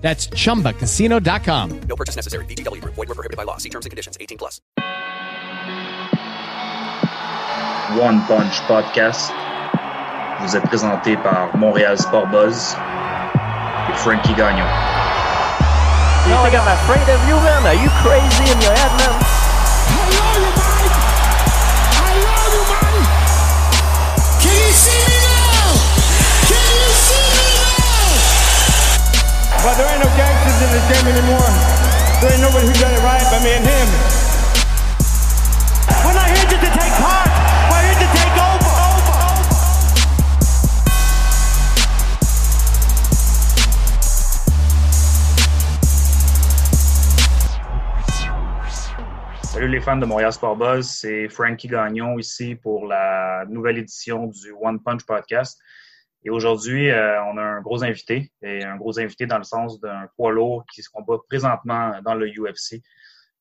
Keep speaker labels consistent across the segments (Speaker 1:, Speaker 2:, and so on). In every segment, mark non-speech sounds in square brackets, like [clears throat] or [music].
Speaker 1: That's chumbacasino.com.
Speaker 2: No purchase necessary. VGW Group. Void were prohibited by law. See terms and conditions. 18 plus.
Speaker 3: One Punch Podcast vous est présenté par Montréal Sport Buzz et Frankie Gagnon.
Speaker 4: You think I'm afraid of you, man? Are you crazy in your head, man?
Speaker 5: I love you, Mike. I love you, Mike. Can you see me
Speaker 6: But there ain't no gangsters in this game anymore. There ain't nobody who done it right but me and him.
Speaker 4: We're not here just to take part. We're here to take over. over, over.
Speaker 3: Salut les fans de Montréal Sport Buzz, c'est Frankie Gagnon ici pour la nouvelle édition du One Punch Podcast. Et aujourd'hui, euh, on a un gros invité, et un gros invité dans le sens d'un poids lourd qui se combat présentement dans le UFC,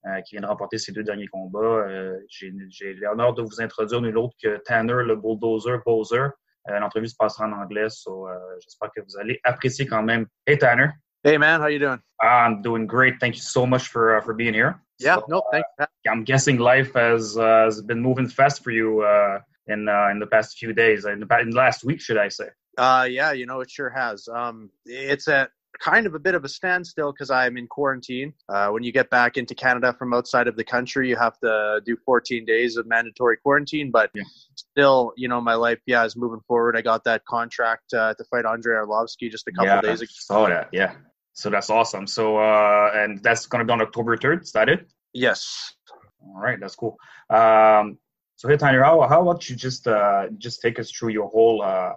Speaker 3: euh, qui vient de remporter ses deux derniers combats. Euh, J'ai l'honneur de vous introduire nul autre que Tanner, le bulldozer Bowser. Euh, L'entrevue se passera en anglais, so, euh, j'espère que vous allez apprécier quand même. Hey Tanner,
Speaker 7: Hey man, how you doing?
Speaker 3: I'm doing great. Thank you so much for uh, for being here.
Speaker 7: Yeah,
Speaker 3: So,
Speaker 7: no, thanks.
Speaker 3: I'm guessing life has uh, has been moving fast for you uh, in uh, in the past few days, in the, pa- in the last week, should I say?
Speaker 7: Uh, yeah, you know it sure has. Um, it's a kind of a bit of a standstill because I'm in quarantine. Uh, when you get back into Canada from outside of the country, you have to do 14 days of mandatory quarantine. But
Speaker 3: Yeah.
Speaker 7: still, you know, my life, yeah, is moving forward. I got that contract uh, to fight Andrei Arlovsky just a couple
Speaker 3: yeah,
Speaker 7: days ago.
Speaker 3: saw that. Yeah, so that's awesome. So uh, and that's gonna be on October third. Is that it?
Speaker 7: Yes.
Speaker 3: All right, that's cool. Um, so hey, Tanner, how how about you just uh, just take us through your whole uh,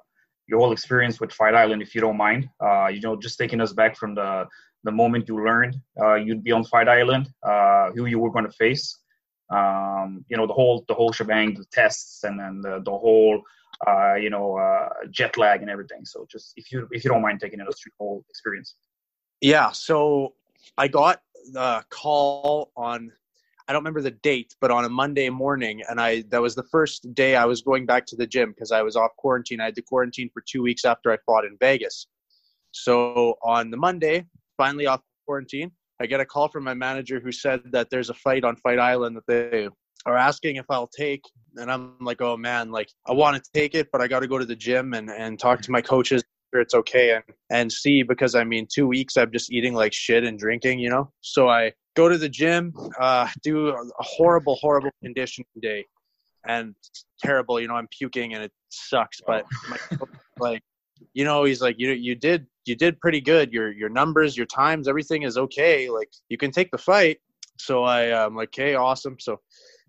Speaker 3: your whole experience with Fight Island, if you don't mind. Uh, you know, just taking us back from the the moment you learned uh, you'd be on Fight Island, uh, who you were going to face. Um, you know, the whole the whole shebang, the tests, and then the the whole uh, you know uh, jet lag and everything. So just if you if you don't mind taking us through the whole experience.
Speaker 7: Yeah, so I got the call on I don't remember the date, but on a Monday morning and I that was the first day I was going back to the gym because I was off quarantine. I had to quarantine for 2 weeks after I fought in Vegas. So on the Monday, finally off quarantine, I get a call from my manager who said that there's a fight on Fight Island that they are asking if I'll take and I'm like, "Oh man, like I want to take it, but I got to go to the gym and and talk to my coaches it's okay and and see because I mean two weeks I'm just eating like shit and drinking, you know. So I go to the gym, uh, do a horrible, horrible conditioning day, and terrible. You know, I'm puking and it sucks. But my, coach, like, you know, he's like, you you did you did pretty good. Your your numbers, your times, everything is okay. Like you can take the fight. So I I'm like, okay, awesome. So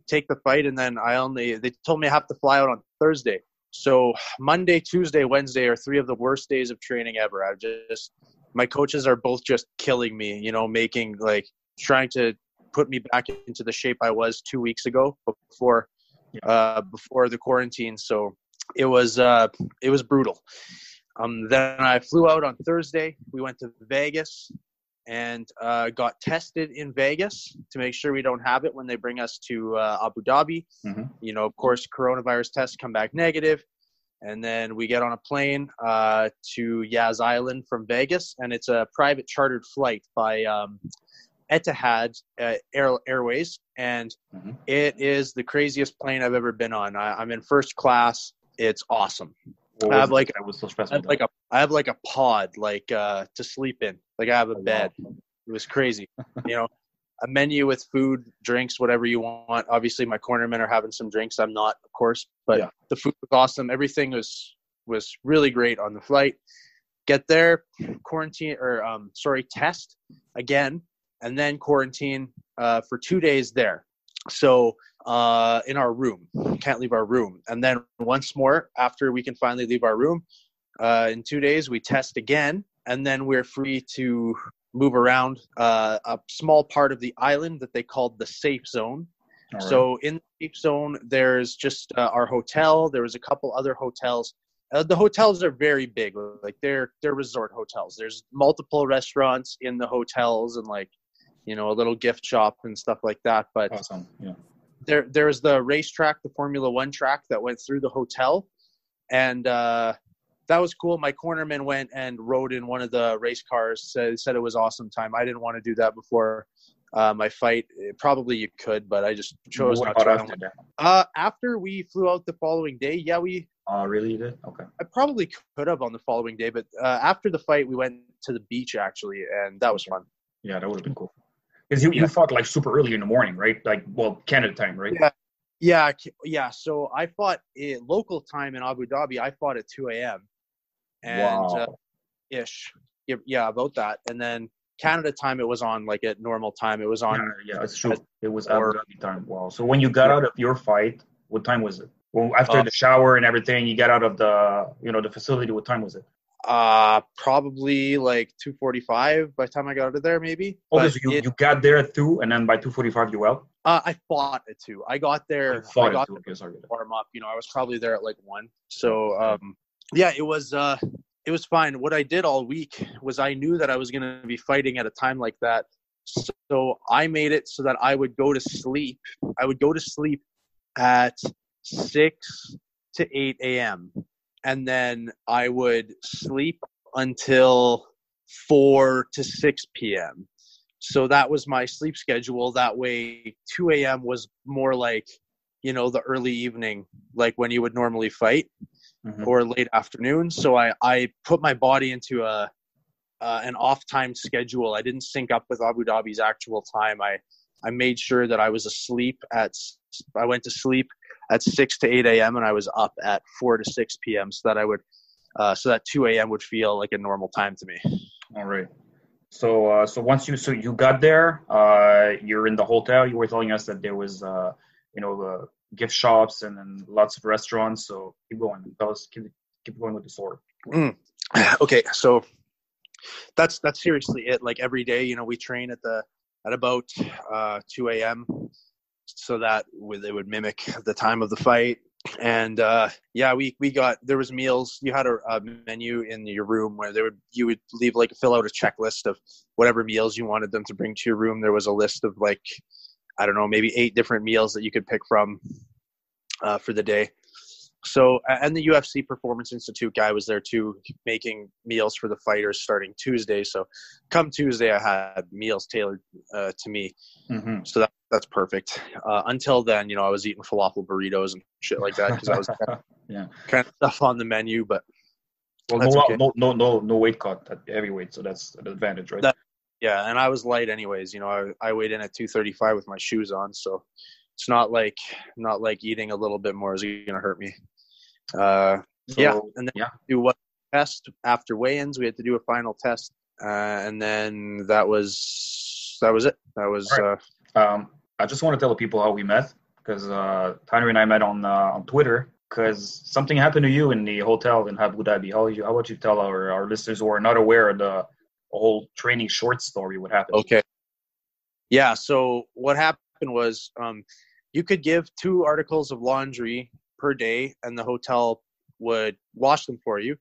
Speaker 7: take the fight, and then I only they told me I have to fly out on Thursday. So Monday, Tuesday, Wednesday are three of the worst days of training ever. I've just my coaches are both just killing me, you know, making like trying to put me back into the shape I was two weeks ago before uh before the quarantine. So it was uh it was brutal. Um then I flew out on Thursday. We went to Vegas and uh, got tested in Vegas to make sure we don't have it when they bring us to uh, Abu Dhabi.
Speaker 3: Mhm.
Speaker 7: You know, of course, coronavirus tests come back negative, and then we get on a plane uh, to Yas Island from Vegas, and it's a private chartered flight by um, Etihad uh, Air, Airways, and
Speaker 3: Mhm.
Speaker 7: it is the craziest plane I've ever been on. I, I'm in first class. It's awesome. I have
Speaker 3: it
Speaker 7: like-
Speaker 3: that was so
Speaker 7: I have like a I have like a pod like uh, to sleep in. Like I have a bed. It was crazy. [laughs] you know, a menu with food, drinks, whatever you want. Obviously, my cornermen are having some drinks. I'm not, of course, but
Speaker 3: Yeah.
Speaker 7: the food was awesome. Everything was was really great on the flight. Get there, quarantine or um, sorry, test again, and then quarantine uh, for two days there. So uh, in our room, can't leave our room, and then once more after we can finally leave our room, uh, in two days we test again, and then we're free to move around uh, a small part of the island that they called the safe zone.
Speaker 3: Right.
Speaker 7: So in the safe zone, there's just uh, our hotel. There was a couple other hotels. Uh, the hotels are very big, like they're they're resort hotels. There's multiple restaurants in the hotels and like you know a little gift shop and stuff like that. But
Speaker 3: awesome. Yeah.
Speaker 7: there there was the racetrack, the Formula One track that went through the hotel, and uh, that was cool. My cornerman went and rode in one of the race cars. Said said it was awesome time. I didn't want to do that before uh, my fight. Probably you could, but I just chose
Speaker 3: what
Speaker 7: not
Speaker 3: about
Speaker 7: to.
Speaker 3: after that?
Speaker 7: Uh, after we flew out the following day, yeah, we
Speaker 3: Oh, really? You did? Okay.
Speaker 7: I probably could have on the following day, but uh, after the fight, we went to the beach actually, and that was fun.
Speaker 3: Yeah, that would have been cool. Because you,
Speaker 7: Yeah.
Speaker 3: you fought like super early in the morning, right? Like, well, Canada time, right?
Speaker 7: Yeah. Yeah, yeah. So I fought in local time in Abu Dhabi. I fought at 2 a.m. and uh, ish. Yeah, yeah, about that. And then Canada time, it was on like at normal time. It was on.
Speaker 3: yeah, yeah, it's true. It was Abu Dhabi time. Wow. So when you got out of your fight, what time was it? Well, after
Speaker 7: Uh,
Speaker 3: the shower and everything, you got out of the, you know, the facility. What time was it?
Speaker 7: Uh, probably like 2:45 by the time I got out of there, maybe. But
Speaker 3: so you,
Speaker 7: it-
Speaker 3: you got there at two, and then by two forty-five, you out.
Speaker 7: uh, I fought at two. I got there.
Speaker 3: You
Speaker 7: I got
Speaker 3: two. Okay,
Speaker 7: warm up. You know, I was probably there at like one. So um, yeah, it was uh, it was fine. What I did all week was I knew that I was going to be fighting at a time like that. So I made it so that I would go to sleep. I would go to sleep at six to eight a.m. and then I would sleep until four to six p.m. So that was my sleep schedule. That way, 2 a.m. was more like you know the early evening like when you would normally fight
Speaker 3: Mhm.
Speaker 7: or late afternoon so i i put my body into a uh, an off time schedule i didn't sync up with abu dhabi's actual time i i made sure that i was asleep at i went to sleep at 6 to 8 a.m and i was up at 4 to 6 p.m so that i would uh, so that 2 a.m would feel like a normal time to me
Speaker 3: All right. So, uh, so once you so you got there, uh, you're in the hotel. You were telling us that there was, uh, you know, the gift shops and then lots of restaurants. So keep going. Tell us, keep, keep going with the story. [sighs]
Speaker 7: okay so that's that's seriously it like every day you know we train at the at about uh 2 a.m so that they would mimic [laughs] the time of the fight and uh yeah we we got there was meals you had a, a menu in your room where they would you would leave like fill out a checklist of whatever meals you wanted them to bring to your room there was a list of like i don't know maybe eight different meals that you could pick from uh, for the day so and the UFC Performance Institute guy was there too, making meals for the fighters starting Tuesday. So come Tuesday, I had meals tailored uh, to me.
Speaker 3: Mm-hmm.
Speaker 7: So that that's perfect. Uh, until then, you know, I was eating falafel burritos and shit like that because I was [laughs]
Speaker 3: yeah.
Speaker 7: kind of stuff on the menu. But
Speaker 3: Well, no,
Speaker 7: okay.
Speaker 3: no, no, no, no weight cut at heavyweight, so that's an advantage, right?
Speaker 7: That- yeah, and I was light anyways. You know, I I weighed in at 235 with my shoes on, so it's not like not like eating a little bit more is gonna hurt me. Uh,
Speaker 3: So,
Speaker 7: yeah, and then
Speaker 3: yeah.
Speaker 7: do what test after weigh-ins. We had to do a final test, uh, and then that was that was it. That was
Speaker 3: All
Speaker 7: uh,
Speaker 3: Um, I just want to tell the people how we met because uh, Tanner and I met on uh, on Twitter because something happened to you in the hotel in Abu Dhabi. How you, how about you tell our, our listeners who are not aware of the whole training short story what happened?
Speaker 7: okay. Yeah. So what happened was, um, you could give two articles of laundry per day, and the hotel would wash them for you.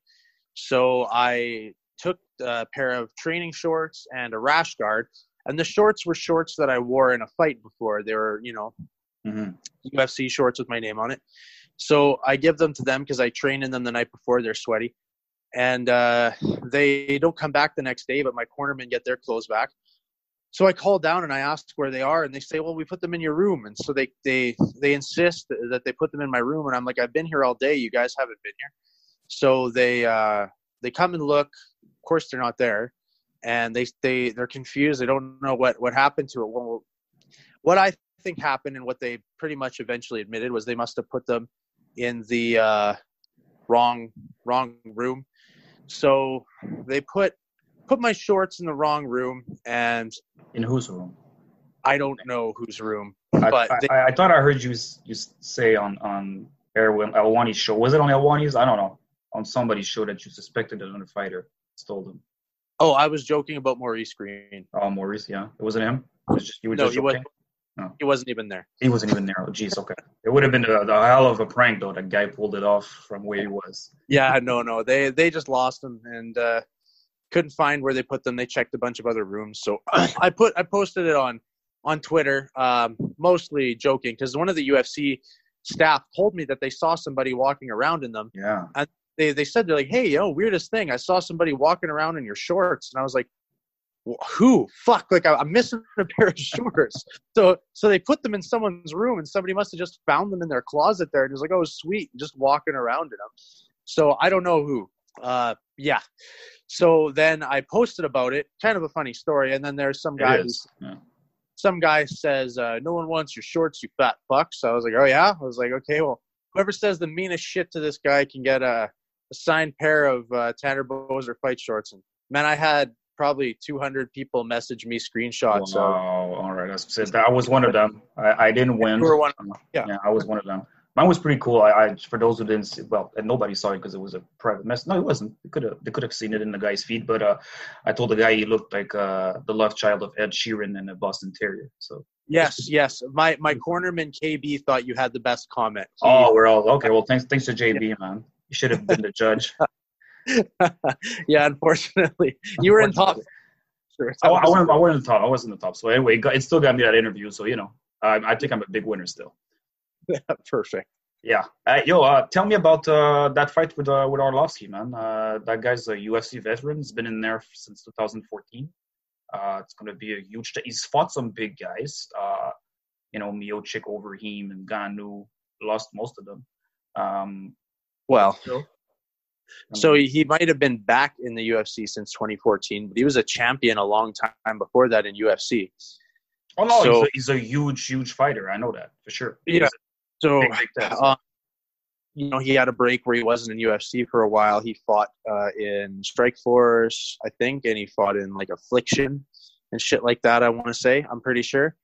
Speaker 7: So I took a pair of training shorts and a rash guard, and the shorts were shorts that I wore in a fight before. They were, you know,
Speaker 3: hmm
Speaker 7: UFC shorts with my name on it. So I give them to them because I train in them the night before. They're sweaty, and uh, they don't come back the next day. But my cornermen get their clothes back. So I call down and I ask where they are, and they say, "Well, we put them in your room." And so they they they insist that they put them in my room, and I'm like, "I've been here all day. You guys haven't been here." So they uh, they come and look. Of course, they're not there, and they they they're confused. They don't know what what happened to it. Well, what I think happened and what they pretty much eventually admitted was they must have put them in the uh, wrong wrong room. So they put put my shorts in the wrong room, and
Speaker 3: In whose room?
Speaker 7: I don't know whose room.
Speaker 3: I,
Speaker 7: But
Speaker 3: I,
Speaker 7: they-
Speaker 3: I, I thought I heard you you say on on Ariel Helwani's show. Was it on Elwani's? I don't know. On somebody's show that you suspected that another fighter stole them.
Speaker 7: Oh, I was joking about Maurice Greene.
Speaker 3: Oh, Maurice, yeah, it wasn't him. It was just you were
Speaker 7: No,
Speaker 3: just
Speaker 7: he
Speaker 3: joking?
Speaker 7: wasn't. He wasn't even there.
Speaker 3: He wasn't even there. Oh, jeez, okay. It would have been a, the hell of a prank though. That guy pulled it off from where he was.
Speaker 7: Yeah, no, no. They they just lost him and uh, couldn't find where they put them. They checked a bunch of other rooms. So [clears throat] I put I posted it on on Twitter, um, mostly joking because one of the UFC staff told me that they saw somebody walking around in them.
Speaker 3: Yeah.
Speaker 7: They they said they're like, hey, yo, weirdest thing. I saw somebody walking around in your shorts, and I was like. "Wh- Who? Fuck! Like I- I'm missing a pair of shorts. [laughs] So, so they put them in someone's room, and somebody must have just found them in their closet there, and it was like, "Oh, sweet," just walking around in them. So I don't know who. Uh, yeah. So then I posted about it, kind of a funny story, and then there's some guy,
Speaker 3: It
Speaker 7: who's,
Speaker 3: is. Yeah.
Speaker 7: some guy says, uh, "No one wants your shorts, you fat fuck." So I was like, "Oh yeah." I was like, "Okay, well, whoever says the meanest shit to this guy can get a, a signed pair of uh, Tanner Boser fight shorts." And man, I had probably 200 people message me screenshots.
Speaker 3: Wow. All right. I was one of them. I, I didn't win.
Speaker 7: You were one-
Speaker 3: Uh,
Speaker 7: yeah.
Speaker 3: Yeah, I was one of them. Mine was pretty cool. I, I for those who didn't see, well, and nobody saw it because it was a private mess. No, it wasn't. They could have they could have seen it in the guy's feed, but uh, I told the guy he looked like uh, the love child of Ed Sheeran and a Boston Terrier. So
Speaker 7: yes, [laughs] yes, my my cornerman KB thought you had the best comment. He-
Speaker 3: oh, we're all okay. Well, thanks thanks to JB, man. You should have been the judge. [laughs]
Speaker 7: yeah, unfortunately, you were in top. Sure,
Speaker 3: I, I, wasn't, I wasn't in the top. I wasn't in the top. So anyway, it, got, it still got me that interview. So you know, I, I think I'm a big winner still. [laughs]
Speaker 7: Perfect.
Speaker 3: Yeah. Uh, yo, uh, tell me about uh, that fight with uh, with Arlovsky, man. Uh, that guy's a UFC veteran. He's been in there since 2014. Uh, it's going to be a huge. He's fought some big guys. Uh, you know, Miocic, Overeem, and Ngannou. Lost most of them. Um,
Speaker 7: Well,
Speaker 3: still,
Speaker 7: so he, he might have been back in the UFC since 2014, but he was a champion a long time before that in UFC.
Speaker 3: oh no,
Speaker 7: so-
Speaker 3: he's, a, he's a huge, huge fighter. I know that for sure.
Speaker 7: Yeah. So,
Speaker 3: big, big test.
Speaker 7: uh, you know, he had a break where he wasn't in UFC for a while. He fought uh, in Strikeforce, I think, and he fought in like Affliction and shit like that. I want to say, I'm pretty sure.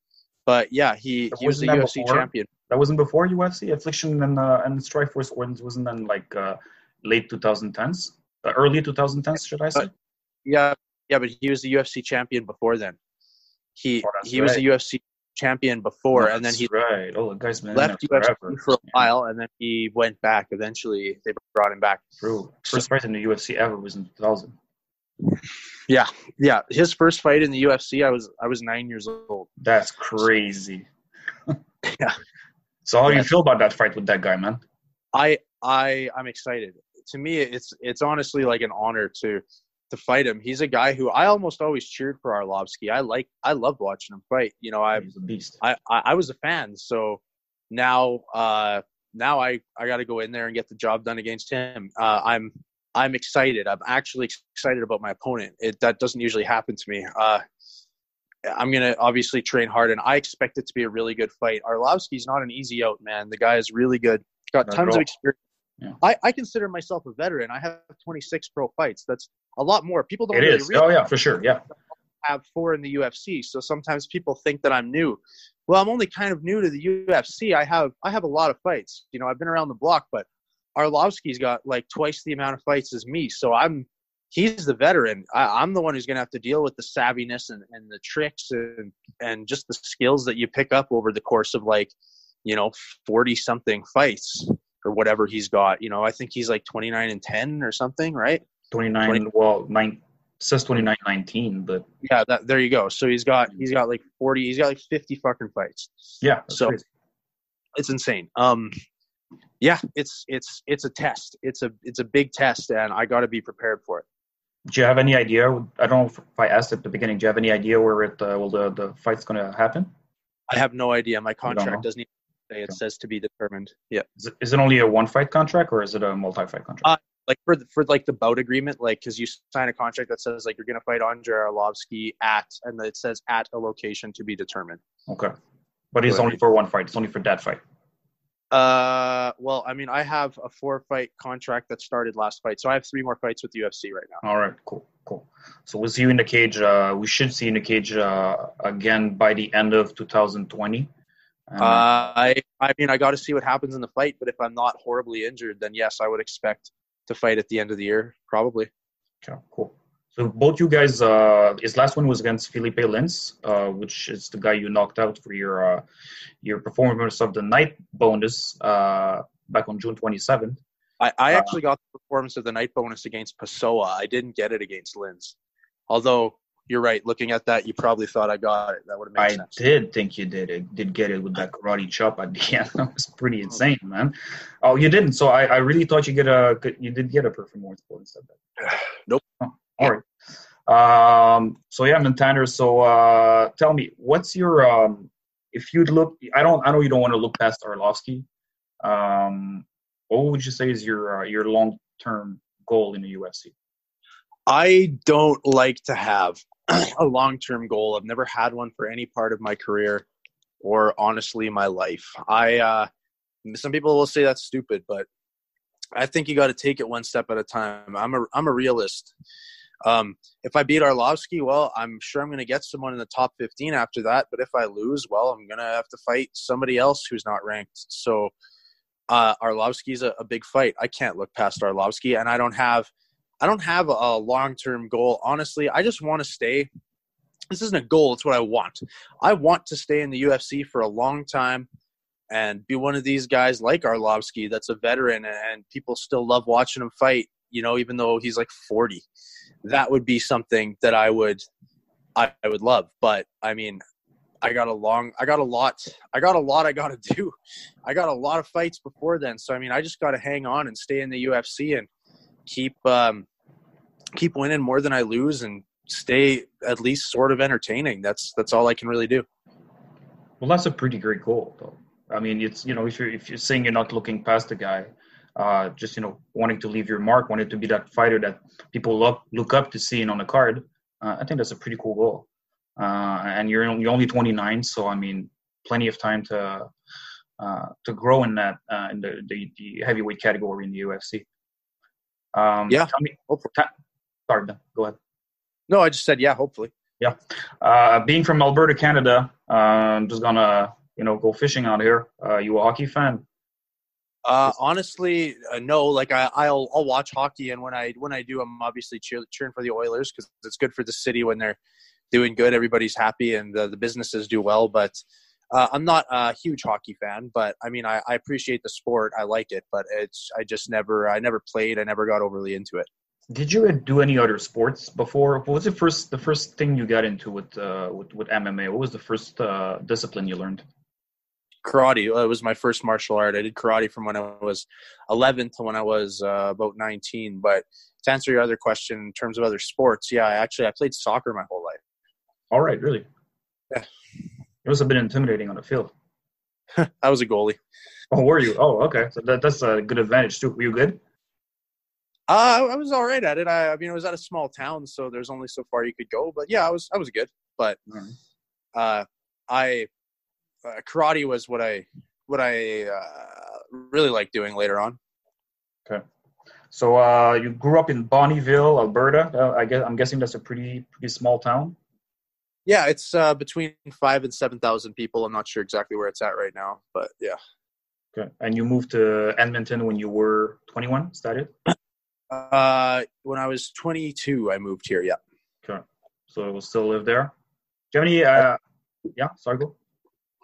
Speaker 7: But yeah, he he was the UFC
Speaker 3: before?
Speaker 7: champion.
Speaker 3: That wasn't before UFC. Affliction and uh, and Strikeforce wasn't wasn't then like uh, late 2010s, uh, early 2010s, should I say?
Speaker 7: Yeah, yeah, but he was the UFC champion before then. He
Speaker 3: Oh, that's
Speaker 7: he was
Speaker 3: right.
Speaker 7: the UFC champion before, and then he
Speaker 3: right. Oh, the guy's been
Speaker 7: left UFC
Speaker 3: forever.
Speaker 7: for a
Speaker 3: Yeah,
Speaker 7: while, and then he went back. Eventually, they brought him back.
Speaker 3: True. First fight in the UFC ever was in 2000.
Speaker 7: Yeah, yeah. His first fight in the UFC, I was I was nine years old.
Speaker 3: That's crazy. [laughs]
Speaker 7: Yeah.
Speaker 3: So how do you feel about that fight with that guy, man?
Speaker 7: I I I'm excited. To me, it's it's honestly like an honor to to fight him. He's a guy who I almost always cheered for Arlovsky. I like I loved watching him fight. You know, I
Speaker 3: He's a beast.
Speaker 7: I I, I was a fan. So now uh now I I got to go in there and get the job done against him. Uh, I'm I'm excited. I'm actually excited about my opponent. It that doesn't usually happen to me. Uh, I'm gonna obviously train hard, and I expect it to be a really good fight. Arlovsky's not an easy out, man. The guy is really good. Got
Speaker 3: Not
Speaker 7: tons of experience.
Speaker 3: Yeah.
Speaker 7: I, I consider myself a veteran. I have 26 pro fights. That's a lot more. People don't
Speaker 3: It
Speaker 7: really
Speaker 3: is.
Speaker 7: realize
Speaker 3: Oh yeah, for sure. Yeah.
Speaker 7: I have four in the UFC. So sometimes people think that I'm new. Well, I'm only kind of new to the UFC. I have I have a lot of fights. You know, I've been around the block, but Arlovsky's got like twice the amount of fights as me. So I'm he's the veteran. I, I'm the one who's gonna have to deal with the savviness and, and the tricks and and just the skills that you pick up over the course of like, you know, forty something fights or whatever he's got. You know, I think he's like twenty nine and ten or something, right?
Speaker 3: 29.
Speaker 7: 20.
Speaker 3: Well, nine says 29, 19, but
Speaker 7: Yeah, that there you go. So he's got he's got like forty, he's got like fifty fucking fights.
Speaker 3: yeah.
Speaker 7: So-
Speaker 3: crazy.
Speaker 7: It's insane. Um, yeah, it's it's it's a test. It's a it's a big test, and I got to be prepared for it.
Speaker 3: Do you have any idea? I don't know if I asked at the beginning. Do you have any idea where it uh, well the the fight's going to happen?
Speaker 7: I have no idea. My contract doesn't even say. It
Speaker 3: Okay.
Speaker 7: says to be determined. Yeah,
Speaker 3: Is it, is it only a one fight contract or is it a multi fight contract?
Speaker 7: Uh, like for the, for like the bout agreement, like because you sign a contract that says like you're gonna fight Andre Arlovsky at, and it says at a location to be determined.
Speaker 3: okay, but it's only for one fight. It's only for that fight.
Speaker 7: Uh, well, I mean, I have a four fight contract that started last fight, so I have three more fights with UFC right now.
Speaker 3: All right, cool, cool. So we'll see you in the cage. Uh, we should see you in the cage uh, again by the end of 2020. Um,
Speaker 7: Uh, I I mean I got to see what happens in the fight, but if I'm not horribly injured, then yes, I would expect to fight at the end of the year, probably.
Speaker 3: okay, cool. So both you guys, uh, his last one was against Felipe Lins, uh, which is the guy you knocked out for your uh, your performance of the night bonus uh, back on June 27th.
Speaker 7: I, I
Speaker 3: Uh,
Speaker 7: actually got the performance of the night bonus against Pessoa. I didn't get it against Lins. Although you're right, looking at that, you probably thought I got it. That would have made
Speaker 3: I
Speaker 7: sense.
Speaker 3: did think you did it. Did get it with that karate chop at the [laughs] end. That was pretty insane, man. Oh, you didn't. So I, I really thought you get a you did get a performance bonus at that. [sighs]
Speaker 7: Nope.
Speaker 3: Oh, all right. Um. So yeah, Montaner. So uh, tell me, what's your um? If you'd look, I don't. I know you don't want to look past Arlovsky. Um. What would you say is your uh, your long term goal in the UFC?
Speaker 7: I don't like to have [clears throat] a long term goal. I've never had one for any part of my career or honestly my life. I uh some people will say that's stupid, but I think you got to take it one step at a time. I'm a I'm a realist. Um, if I beat Arlovsky, well, I'm sure I'm going to get someone in the top 15 after that. But if I lose, well, I'm going to have to fight somebody else who's not ranked. So uh, Arlovsky's a, a big fight. I can't look past Arlovsky, and I don't have I don't have a, long term goal. Honestly, I just want to stay. This isn't a goal; it's what I want. I want to stay in the UFC for a long time and be one of these guys like Arlovsky that's a veteran and people still love watching him fight. You know, even though he's like forty, that would be something that I would I, I would love. But I mean, I got a long, I got a lot, I got a lot I got to do. I got a lot of fights before then. So, I mean, I just got to hang on and stay in the UFC and keep, um, keep winning more than I lose and stay at least sort of entertaining. That's, that's all I can really do.
Speaker 3: Well, that's a pretty great goal, though. I mean, it's you know, if you're if you're saying you're not looking past the guy, uh, just you know, wanting to leave your mark, wanting to be that fighter that people look look up to seeing on the card, uh, I think that's a pretty cool goal. Uh, and you're you're only 29, so I mean, plenty of time to uh, to grow in that uh, in the, the the heavyweight category in the UFC. Um,
Speaker 7: Yeah.
Speaker 3: Tell me,
Speaker 7: Hopefully.
Speaker 3: ta- sorry, go ahead.
Speaker 7: No, I just said, yeah, hopefully. Yeah.
Speaker 3: Uh, being from Alberta, Canada, uh, I'm just gonna you know go fishing out here. Uh, you a hockey fan?
Speaker 7: Uh, honestly, uh, no. Like I, I'll I'll watch hockey, and when I when I do, I'm obviously cheer, cheering for the Oilers because it's good for the city when they're doing good. Everybody's happy, and the, the businesses do well. But uh, I'm not a huge hockey fan. But I mean, I, I appreciate the sport. I like it, but it's I just never I never played. I never got overly into it.
Speaker 3: Did you do any other sports before? What was the first the first thing you got into with uh, with, with MMA? What was the first uh, discipline you learned?
Speaker 7: Karate. uh, It was my first martial art. I did karate from when I was 11 to when I was uh, about 19. But to answer your other question in terms of other sports, yeah, I actually I played soccer my whole life.
Speaker 3: All right, really?
Speaker 7: Yeah.
Speaker 3: It was a bit intimidating on the field. [laughs]
Speaker 7: I was a goalie.
Speaker 3: Oh, were you? Oh, okay. So that, that's a good advantage too. Were you good?
Speaker 7: Uh, I was all right at it. I, I mean, it was at a small town, so there's only so far you could go. But yeah, I was I was good. But
Speaker 3: Alright.
Speaker 7: uh, I uh, karate was what I what I uh, really liked doing later on. Okay.
Speaker 3: So uh, you grew up in Bonnyville, Alberta. Uh, I guess I'm guessing that's a pretty pretty small town.
Speaker 7: Yeah, it's uh, between five and seven thousand people. I'm not sure exactly where it's at right now, but yeah.
Speaker 3: Okay. And you moved to Edmonton when you were 21. Is that it?
Speaker 7: Uh, when I was 22, I moved here. Yeah.
Speaker 3: Okay. So you still live there. Do you have any? Uh, yeah. Sorry, go.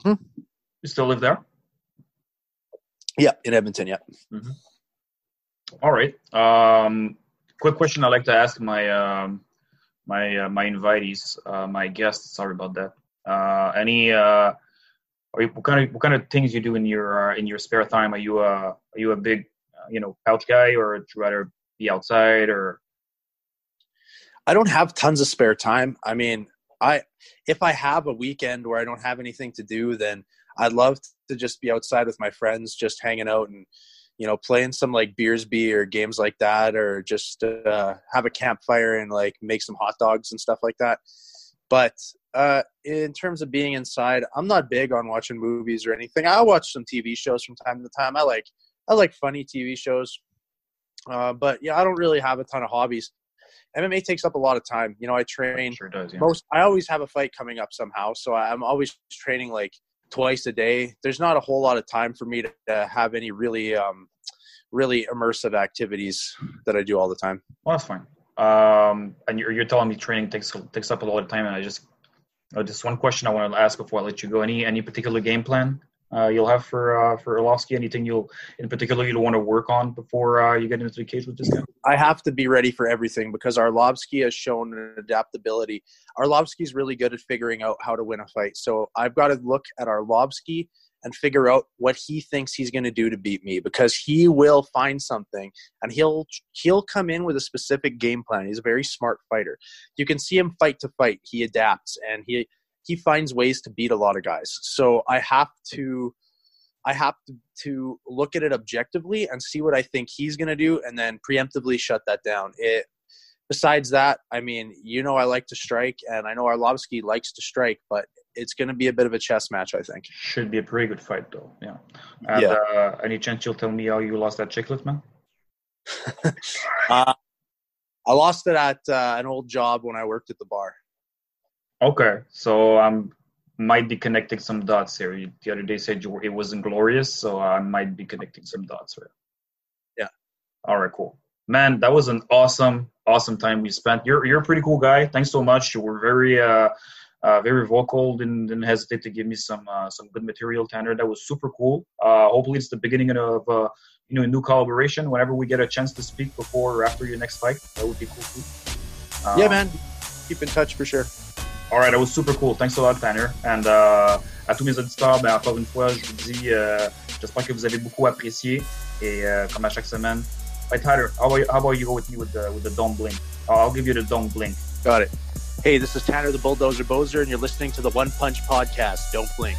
Speaker 7: Hmm?
Speaker 3: You still live there?
Speaker 7: Yeah, in Edmonton. Yeah.
Speaker 3: All right. Um, quick question I like to ask my um, my uh, my invitees, uh, my guests. Sorry about that. Uh, any uh, are you, what kind of what kind of things you do in your uh, in your spare time? Are you a are you a big uh, you know couch guy, or would you rather be outside? Or
Speaker 7: I don't have tons of spare time. I mean, I if I have a weekend where I don't have anything to do, then I'd love to just be outside with my friends, just hanging out and you know playing some like Beersby or games like that, or just uh, have a campfire and like make some hot dogs and stuff like that. But uh, in terms of being inside, I'm not big on watching movies or anything. I watch some TV shows from time to time. I like I like funny TV shows, uh, but yeah, I don't really have a ton of hobbies. MMA takes up a lot of time. You know, I train
Speaker 3: sure does. Yeah.
Speaker 7: most. I always have a fight coming up somehow, so I'm always training like twice a day. There's not a whole lot of time for me to, to have any really, um, really immersive activities that I do all the time.
Speaker 3: Well, that's fine. Um, and you're, you're telling me training takes takes up a lot of time, and I just uh, just one question I want to ask before I let you go. Any any particular game plan uh, you'll have for uh, for Arlovsky? Anything you'll in particular you'll want to work on before uh, you get into the cage with this guy?
Speaker 7: I have to be ready for everything because Arlovsky has shown an adaptability. Arlovsky's really good at figuring out how to win a fight. So I've got to look at Arlovsky and figure out what he thinks he's going to do to beat me because he will find something and he'll he'll come in with a specific game plan. He's a very smart fighter. You can see him fight to fight. He adapts and he he finds ways to beat a lot of guys. So I have to I have to, to look at it objectively and see what I think he's going to do and then preemptively shut that down. It besides that, I mean, you know I like to strike and I know Arlovsky likes to strike, but it's going to be a bit of a chess match, I think.
Speaker 3: Should be a pretty good fight, though. Yeah. And,
Speaker 7: Yeah.
Speaker 3: Uh, any chance you'll tell me how you lost that chiclet, man? [laughs]
Speaker 7: Uh, I lost it at uh, an old job when I worked at the bar.
Speaker 3: Okay, so I'm might be connecting some dots here. You, the other day said you were, it wasn't glorious, so I might be connecting some dots here.
Speaker 7: Yeah.
Speaker 3: All right, cool. Man, that was an awesome, awesome time we spent. You're you're a pretty cool guy. Thanks so much. You were very uh, uh very vocal. Didn't didn't hesitate to give me some uh, some good material, Tanner. That was super cool. Uh, hopefully, it's the beginning of uh, you know a new collaboration. Whenever we get a chance to speak before or after your next fight, that would be cool too.
Speaker 7: Yeah, man. Keep in touch for sure.
Speaker 3: All right, that was super cool. Thanks a lot, Tanner. And euh, à tous mes auditeurs, ben, encore une fois, je vous dis, euh, j'espère que vous avez beaucoup apprécié. Et euh, comme à chaque semaine, hey Tyler, how about, you, how about you go with me with the with the dome blink? I'll give you the dome blink.
Speaker 7: Got it. Hey, this is Tanner the Bulldozer Boser, and you're listening to the One Punch Podcast. Don't blink.